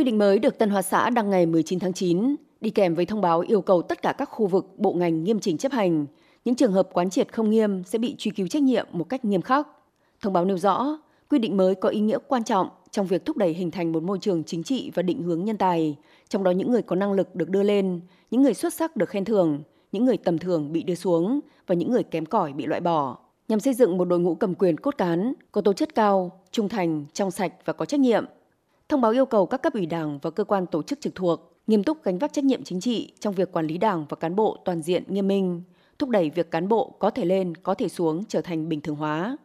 Quy định mới được Tân Hoa Xã đăng ngày 19 tháng 9, đi kèm với thông báo yêu cầu tất cả các khu vực, bộ ngành nghiêm chỉnh chấp hành. Những trường hợp quán triệt không nghiêm sẽ bị truy cứu trách nhiệm một cách nghiêm khắc. Thông báo nêu rõ, quy định mới có ý nghĩa quan trọng trong việc thúc đẩy hình thành một môi trường chính trị và định hướng nhân tài, trong đó những người có năng lực được đưa lên, những người xuất sắc được khen thưởng, những người tầm thường bị đưa xuống và những người kém cỏi bị loại bỏ, nhằm xây dựng một đội ngũ cầm quyền cốt cán, có tố chất cao, trung thành, trong sạch và có trách nhiệm. Thông báo yêu cầu các cấp ủy Đảng và cơ quan tổ chức trực thuộc nghiêm túc gánh vác trách nhiệm chính trị trong việc quản lý Đảng và cán bộ toàn diện nghiêm minh, thúc đẩy việc cán bộ có thể lên, có thể xuống trở thành bình thường hóa.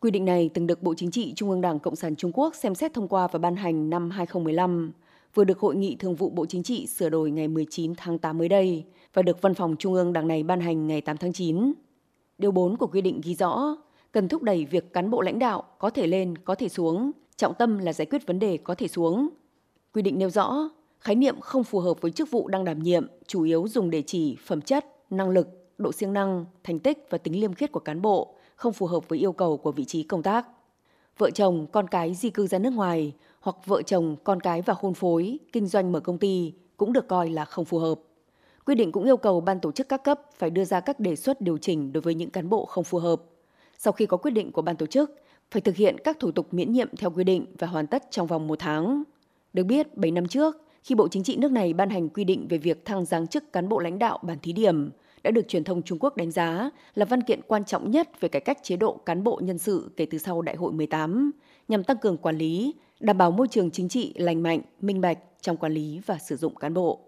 Quy định này từng được Bộ Chính trị Trung ương Đảng Cộng sản Trung Quốc xem xét thông qua và ban hành năm 2015, vừa được Hội nghị Thường vụ Bộ Chính trị sửa đổi ngày 19 tháng 8 mới đây và được Văn phòng Trung ương Đảng này ban hành ngày 8 tháng 9. Điều 4 của quy định ghi rõ, cần thúc đẩy việc cán bộ lãnh đạo có thể lên, có thể xuống, trọng tâm là giải quyết vấn đề có thể xuống. Quy định nêu rõ, khái niệm không phù hợp với chức vụ đang đảm nhiệm chủ yếu dùng để chỉ phẩm chất, năng lực, độ siêng năng, thành tích và tính liêm khiết của cán bộ, không phù hợp với yêu cầu của vị trí công tác. Vợ chồng, con cái di cư ra nước ngoài hoặc vợ chồng, con cái và hôn phối, kinh doanh mở công ty cũng được coi là không phù hợp. Quy định cũng yêu cầu ban tổ chức các cấp phải đưa ra các đề xuất điều chỉnh đối với những cán bộ không phù hợp. Sau khi có quyết định của ban tổ chức, phải thực hiện các thủ tục miễn nhiệm theo quy định và hoàn tất trong vòng một tháng. Được biết, 7 năm trước, khi Bộ Chính trị nước này ban hành quy định về việc thăng giáng chức cán bộ lãnh đạo bản thí điểm, đã được truyền thông Trung Quốc đánh giá là văn kiện quan trọng nhất về cải cách chế độ cán bộ nhân sự kể từ sau Đại hội 18, nhằm tăng cường quản lý, đảm bảo môi trường chính trị lành mạnh, minh bạch trong quản lý và sử dụng cán bộ.